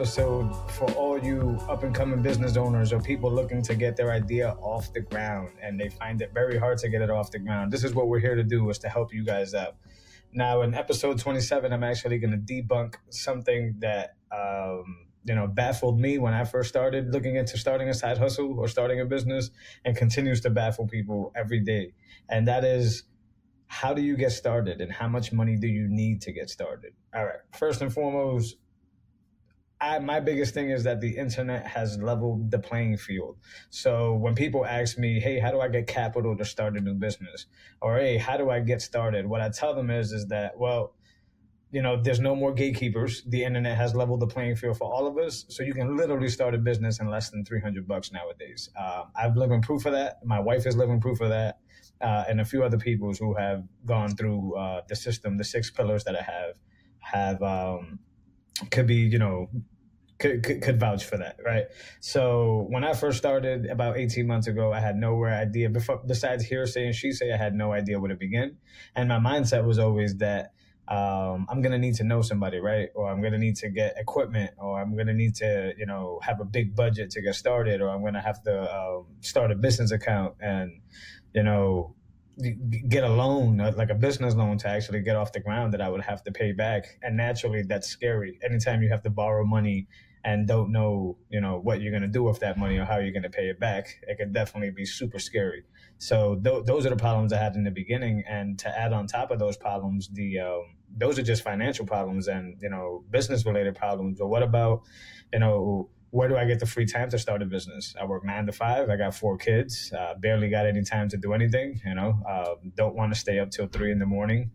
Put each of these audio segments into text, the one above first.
episode for all you up and coming business owners or people looking to get their idea off the ground and they find it very hard to get it off the ground. This is what we're here to do is to help you guys out. Now, in episode 27, I'm actually going to debunk something that um, you know baffled me when I first started looking into starting a side hustle or starting a business, and continues to baffle people every day. And that is, how do you get started, and how much money do you need to get started? All right, first and foremost, I, my biggest thing is that the internet has leveled the playing field. So when people ask me, "Hey, how do I get capital to start a new business?" or "Hey, how do I get started?" what I tell them is, is that well, you know, there's no more gatekeepers. The internet has leveled the playing field for all of us, so you can literally start a business in less than 300 bucks nowadays. Uh, I've living proof of that. My wife is living proof of that, uh, and a few other people who have gone through uh, the system, the six pillars that I have, have. Um, could be you know could, could, could vouch for that right? So when i first started about 18 months ago i had nowhere idea before besides hearsay and she say i had no idea where to begin. And my mindset was always that um, i'm gonna need to know somebody right? Or i'm gonna need to get equipment or i'm gonna need to you know have a big budget to get started or i'm gonna have to um, start a business account. And you know get a loan, uh, like a business loan, to actually get off the ground that I would have to pay back. And naturally, that's scary. Anytime you have to borrow money and don't know, you know, what you're going to do with that money or how you're going to pay it back, it could definitely be super scary. So th- those are the problems I had in the beginning. And to add on top of those problems, the um, those are just financial problems and you know business related problems. But what about, you know? Where do I get the free time to start a business? I work nine to five. I got four kids. Uh, barely got any time to do anything. You know, uh, don't want to stay up till three in the morning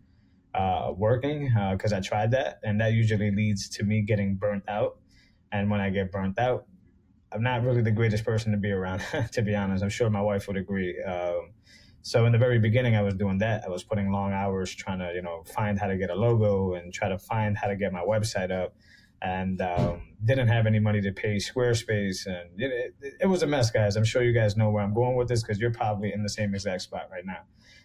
uh, working because uh, I tried that, and that usually leads to me getting burnt out. And when I get burnt out, I'm not really the greatest person to be around. to be honest, I'm sure my wife would agree. Um, so in the very beginning, I was doing that. I was putting long hours trying to, you know, find how to get a logo and try to find how to get my website up and um, didn't have any money to pay Squarespace, and it, it, it, was a mess, guys. I'm sure you guys know where I'm going with this because you're probably in the same exact spot right now.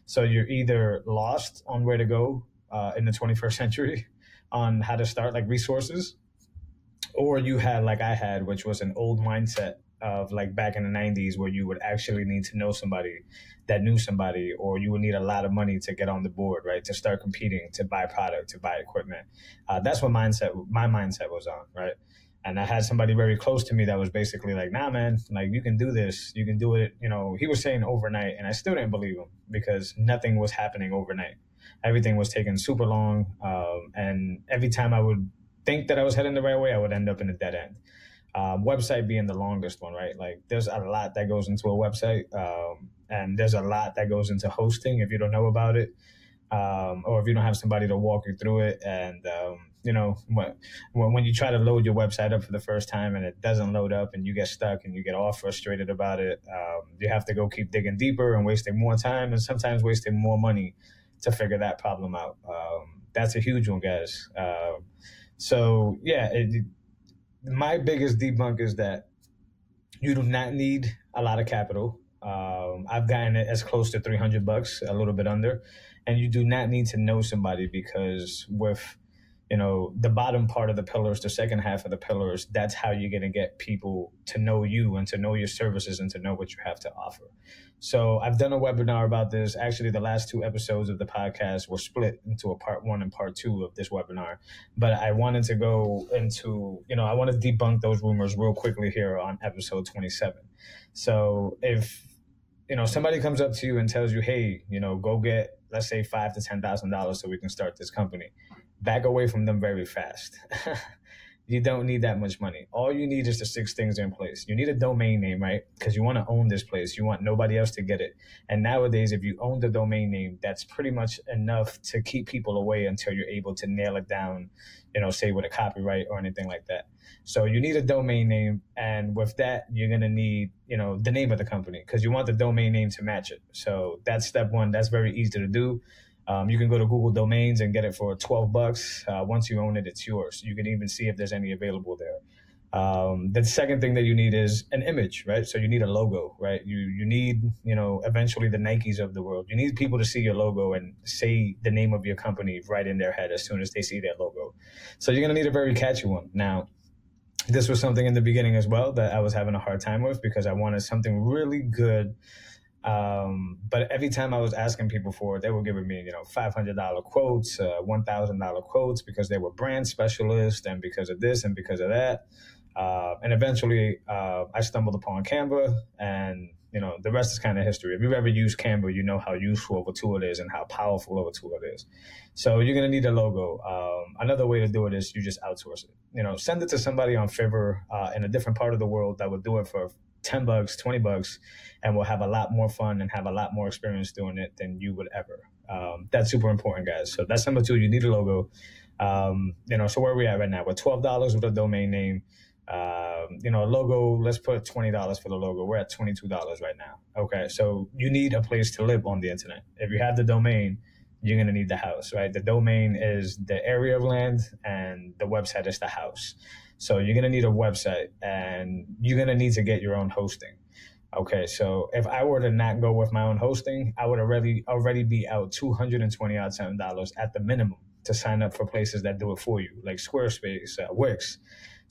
So you're either lost on where to go uh, in the 21st century, on how to start like resources, or you had like I had, which was an old mindset of like back in the 90s where you would actually need to know somebody that knew somebody or you would need a lot of money to get on the board right to start competing to buy product to buy equipment. Uh, that's what mindset my mindset was on right? And i had somebody very close to me that was basically like nah man like you can do this. You can do it you know he was saying overnight and i still didn't believe him because nothing was happening overnight. Everything was taking super long um, and every time i would think that i was heading the right way i would end up in a dead end um, website being the longest one, right? Like there's a lot that goes into a website, um, and there's a lot that goes into hosting if you don't know about it, um, or if you don't have somebody to walk you through it. And um, you know, when, when you try to load your website up for the first time and it doesn't load up, and you get stuck and you get all frustrated about it, um, you have to go keep digging deeper and wasting more time and sometimes wasting more money to figure that problem out. Um, that's a huge one, guys. so yeah. It, my biggest debunk is that you do not need a lot of capital. Um, I've gotten it as close to 300 bucks, a little bit under, and you do not need to know somebody because with you know the bottom part of the pillars the second half of the pillars that's how you're going to get people to know you and to know your services and to know what you have to offer. So i've done a webinar about this. Actually the last two episodes of the podcast were split into a part one and part two of this webinar. But i wanted to go into you know i want to debunk those rumors real quickly here on episode 27 so if you know somebody comes up to you and tells you hey you know go get let's say five to ten thousand dollars so we can start this company back away from them very fast. you don't need that much money. All you need is the six things in place. You need a domain name, right? Because you want to own this place. You want nobody else to get it. And nowadays, if you own the domain name, that's pretty much enough to keep people away until you're able to nail it down, you know, say with a copyright or anything like that. So you need a domain name. And with that, you're going to need, you know, the name of the company because you want the domain name to match it. So that's step one. That's very easy to do. Um, you can go to Google Domains and get it for 12 bucks. Uh, once you own it, it's yours. You can even see if there's any available there. Um, the second thing that you need is an image, right? So you need a logo, right? You you need you know eventually the Nikes of the world. You need people to see your logo and say the name of your company right in their head as soon as they see that logo. So you're gonna need a very catchy one. Now, this was something in the beginning as well that I was having a hard time with because I wanted something really good. Um, but every time I was asking people for it, they were giving me, you know, five hundred dollar quotes, uh, one thousand dollar quotes because they were brand specialists and because of this and because of that. Uh, and eventually, uh, I stumbled upon Canva, and you know the rest is kind of history. If you've ever used Canva, you know how useful of a tool it is and how powerful of a tool it is. So you're gonna need a logo. Um, another way to do it is you just outsource it. You know, send it to somebody on Fiverr uh, in a different part of the world that would do it for 10 bucks, 20 bucks, and will have a lot more fun and have a lot more experience doing it than you would ever. Um, that's super important, guys. So that's number two. You need a logo. Um, you know, so where are we at right now? We're $12 with a domain name. Um, you know, a logo, let's put $20 for the logo. We're at $22 right now. Okay. So you need a place to live on the internet. If you have the domain, you're going to need the house, right? The domain is the area of land and the website is the house. So you're going to need a website and you're going to need to get your own hosting. Okay, so if I were to not go with my own hosting, I would already already be out two hundred and twenty odd seven dollars at the minimum to sign up for places that do it for you, like Squarespace, uh, Wix,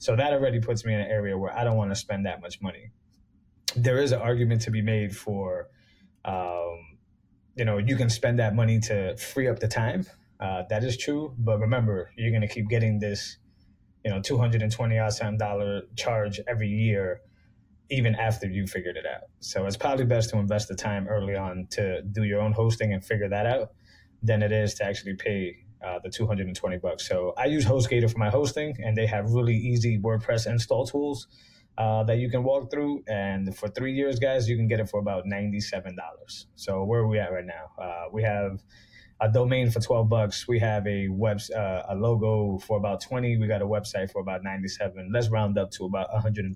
so that already puts me in an area where I don't want to spend that much money. There is an argument to be made for, um, you know, you can spend that money to free up the time. Uh, that is true, but remember, you're going to keep getting this, you know, two hundred and twenty odd dollar charge every year, even after you figured it out. So it's probably best to invest the time early on to do your own hosting and figure that out, than it is to actually pay uh, the 220 bucks. So I use HostGator for my hosting, and they have really easy WordPress install tools uh, that you can walk through. And for three years, guys, you can get it for about $97. So where are we at right now? Uh, we have a domain for 12 bucks. We have a web, uh, a logo for about 20. We got a website for about 97. Let's round up to about $130.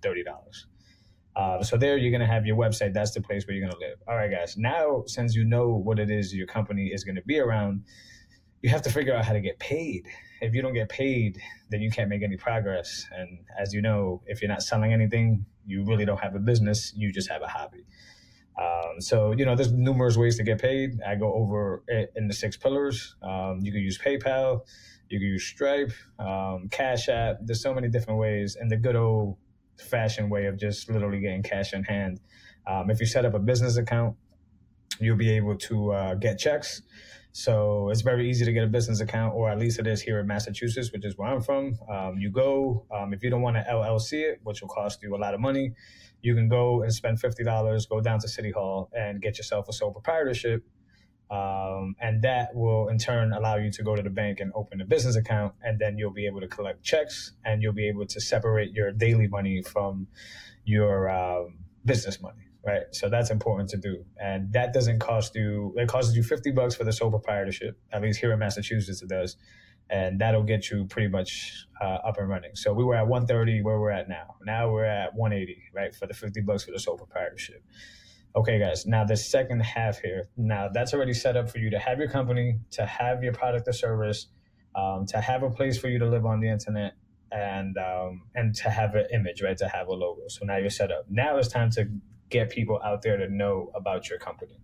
Uh, so there you're going to have your website. That's the place where you're going to live. All right, guys. Now, since you know what it is your company is going to be around, you have to figure out how to get paid. If you don't get paid, then you can't make any progress. And as you know, if you're not selling anything, you really don't have a business. You just have a hobby. Um, so you know, there's numerous ways to get paid. I go over it in the six pillars. Um, you can use PayPal, you can use Stripe, um, Cash App. There's so many different ways, and the good old fashioned way of just literally getting cash in hand. Um, if you set up a business account, you'll be able to uh, get checks. So it's very easy to get a business account, or at least it is here in Massachusetts, which is where I'm from. Um, you go, um, if you don't want to LLC it, which will cost you a lot of money, you can go and spend $50, go down to City Hall and get yourself a sole proprietorship. Um, and that will in turn allow you to go to the bank and open a business account. And then you'll be able to collect checks and you'll be able to separate your daily money from your um, business money right? So that's important to do, and that doesn't cost you. It costs you fifty bucks for the sole proprietorship. At least here in Massachusetts, it does, and that'll get you pretty much uh, up and running. So we were at one thirty, where we're at now. Now we're at one eighty, right, for the fifty bucks for the sole proprietorship. Okay, guys. Now the second half here. Now that's already set up for you to have your company, to have your product or service, um, to have a place for you to live on the internet, and um, and to have an image, right? To have a logo. So now you're set up. Now it's time to get people out there to know about your company.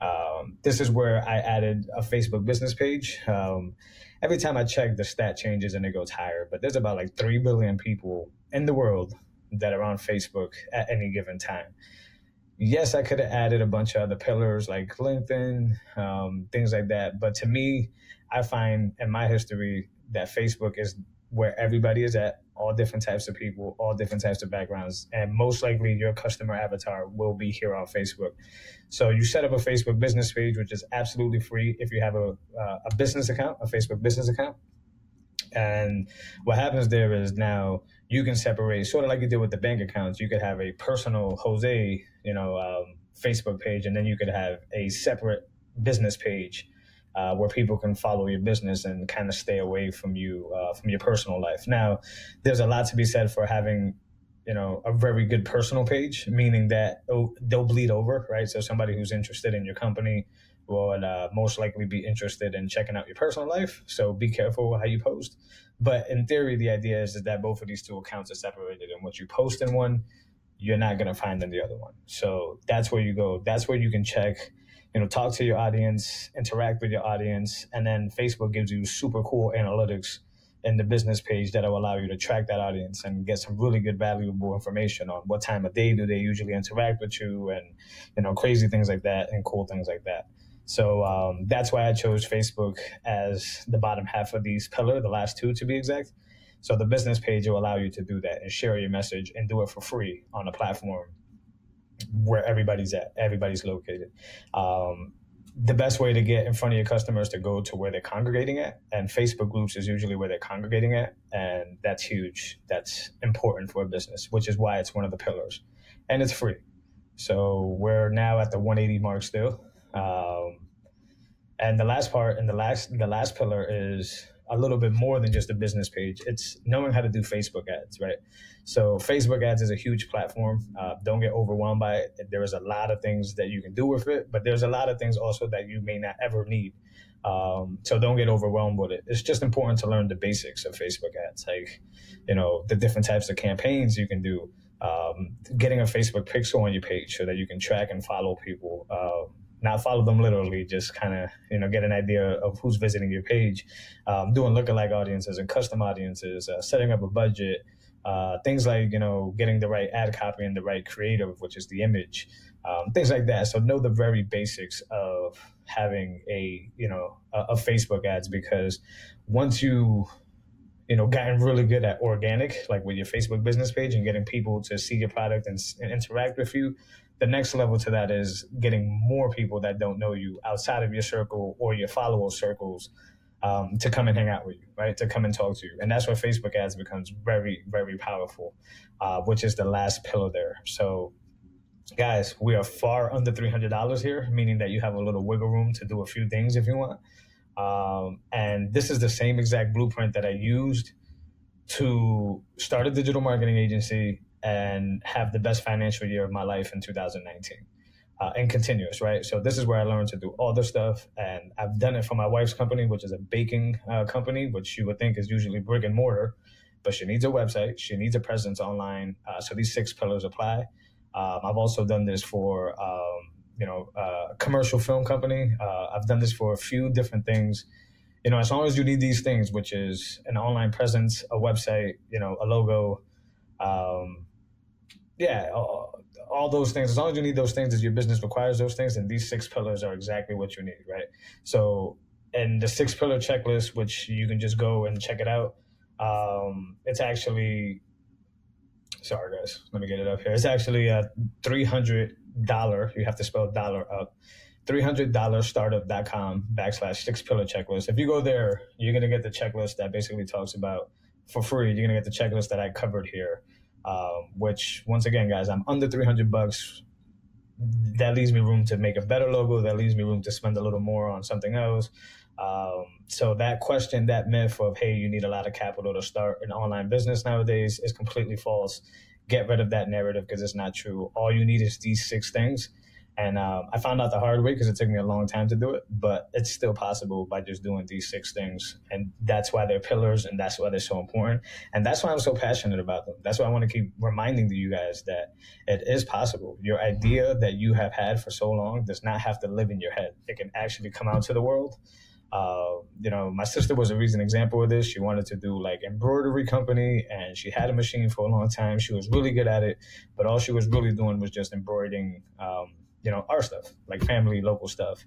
Um, this is where I added a Facebook business page. Um, every time I check, the stat changes and it goes higher, but there's about like 3 billion people in the world that are on Facebook at any given time. Yes, I could have added a bunch of other pillars like LinkedIn, um, things like that. But to me, I find in my history that Facebook is where everybody is at, all different types of people, all different types of backgrounds, and most likely your customer avatar will be here on Facebook. So you set up a Facebook business page, which is absolutely free if you have a uh, a business account, a Facebook business account. And what happens there is now you can separate, sort of like you did with the bank accounts. You could have a personal Jose, you know, um, Facebook page, and then you could have a separate business page uh, where people can follow your business and kind of stay away from you uh, from your personal life. Now, there's a lot to be said for having you know a very good personal page, meaning that they'll bleed over, right? So somebody who's interested in your company will uh, most likely be interested in checking out your personal life. So be careful how you post. But in theory, the idea is, is that both of these two accounts are separated, and what you post in one, you're not going to find in the other one. So that's where you go. That's where you can check, you know, talk to your audience, interact with your audience, and then Facebook gives you super cool analytics in the business page that will allow you to track that audience and get some really good valuable information on what time of day do they usually interact with you and you know crazy things like that and cool things like that. So um, that's why i chose facebook as the bottom half of these pillar the last two to be exact. So the business page will allow you to do that and share your message and do it for free on a platform where everybody's at everybody's located. Um, the best way to get in front of your customers to go to where they're congregating at and facebook groups is usually where they're congregating at and that's huge. That's important for a business which is why it's one of the pillars. And it's free. So we're now at the 180 mark still. Um, and the last part and the last the last pillar is a little bit more than just a business page. It's knowing how to do Facebook ads, right? So Facebook ads is a huge platform. Uh, don't get overwhelmed by it. There is a lot of things that you can do with it, but there's a lot of things also that you may not ever need. Um, so don't get overwhelmed with it. It's just important to learn the basics of Facebook ads, like you know the different types of campaigns you can do. Um, getting a Facebook pixel on your page so that you can track and follow people. Uh, not follow them literally, just kind of you know get an idea of who's visiting your page, um, doing lookalike audiences and custom audiences, uh, setting up a budget, uh, things like you know getting the right ad copy and the right creative, which is the image, um, things like that. So know the very basics of having a you know a, a Facebook ads because once you you know gotten really good at organic like with your facebook business page and getting people to see your product and, and interact with you the next level to that is getting more people that don't know you outside of your circle or your follower circles um, to come and hang out with you, right? To come and talk to you. And that's where Facebook ads becomes very, very powerful, uh, which is the last pillar there. So, guys, we are far under $300 here, meaning that you have a little wiggle room to do a few things if you want. Um, and this is the same exact blueprint that I used to start a digital marketing agency and have the best financial year of my life in 2019 uh, and continuous, right? So this is where I learned to do all the stuff, and I've done it for my wife's company, which is a baking uh, company, which you would think is usually brick and mortar, but she needs a website, she needs a presence online. Uh, so these six pillars apply. Um, I've also done this for um, you know a commercial film company. Uh, I've done this for a few different things. You know, as long as you need these things, which is an online presence, a website, you know, a logo. Um, yeah, all, all, those things. As long as you need those things, as your business requires those things, and these six pillars are exactly what you need, right? So, and the six pillar checklist, which you can just go and check it out. Um, it's actually, sorry guys, let me get it up here. It's actually a three hundred dollar. You have to spell dollar up. $300 startup.com backslash six pillar checklist. If you go there, you're going to get the checklist that basically talks about for free. You're going to get the checklist that I covered here um, which once again, guys, I'm under 300 bucks. That leaves me room to make a better logo. That leaves me room to spend a little more on something else. Um, so that question, that myth of hey, you need a lot of capital to start an online business nowadays is completely false. Get rid of that narrative because it's not true. All you need is these six things and um, I found out the hard way because it took me a long time to do it, but it's still possible by just doing these six things. And that's why they're pillars and that's why they're so important. And that's why I'm so passionate about them. That's why I want to keep reminding you guys that it is possible. Your idea that you have had for so long does not have to live in your head, it can actually come out to the world. Uh, you know, my sister was a recent example of this. She wanted to do like embroidery company, and she had a machine for a long time. She was really good at it, but all she was really doing was just embroidering um, you know, our stuff, like family, local stuff.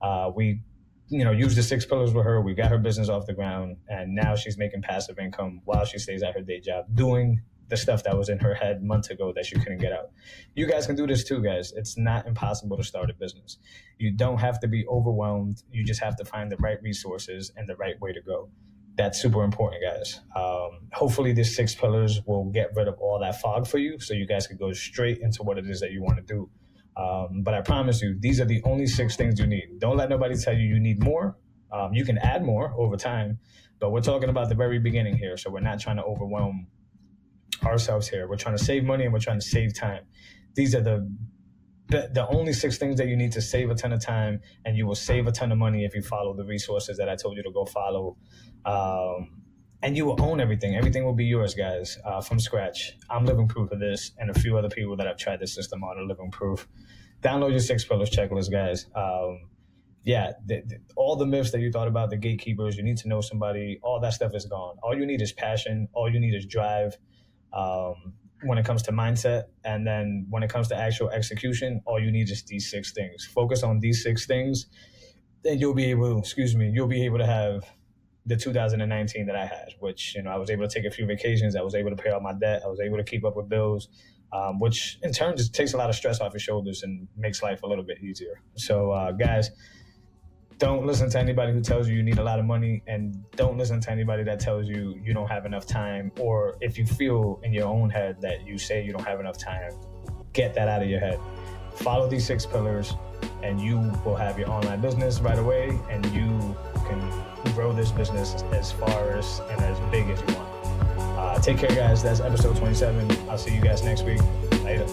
Uh, we, you know, used the six pillars with her. We got her business off the ground, and now she's making passive income while she stays at her day job, doing the stuff that was in her head months ago that she couldn't get out. You guys can do this too, guys. It's not impossible to start a business. You don't have to be overwhelmed. You just have to find the right resources and the right way to go. That's super important, guys. Um, hopefully, these six pillars will get rid of all that fog for you so you guys can go straight into what it is that you want to do um, but I promise you, these are the only six things you need. Don't let nobody tell you you need more. Um, you can add more over time, but we're talking about the very beginning here. So we're not trying to overwhelm ourselves here. We're trying to save money and we're trying to save time. These are the the, only six things that you need to save a ton of time and you will save a ton of money if you follow the resources that I told you to go follow. Um, and you will own everything. Everything will be yours, guys, uh, from scratch. I'm living proof of this, and a few other people that have tried this system are living proof. Download your six pillars checklist, guys. Um, yeah, the, the, all the myths that you thought about, the gatekeepers, you need to know somebody, all that stuff is gone. All you need is passion. All you need is drive. Um, when it comes to mindset, and then when it comes to actual execution, all you need is these six things. Focus on these six things, then you'll be able. Excuse me, you'll be able to have the 2019 that I had, which you know I was able to take a few vacations. I was able to pay off my debt. I was able to keep up with bills, um, which in turn just takes a lot of stress off your shoulders and makes life a little bit easier. So, uh, guys, don't listen to anybody who tells you you need a lot of money, and don't listen to anybody that tells you you don't have enough time. Or if you feel in your own head that you say you don't have enough time, get that out of your head. Follow these six pillars, and you will have your online business right away, and you can grow this business as far as and as big as you want. Uh, take care, guys. That's episode 27. I'll see you guys next week. Later.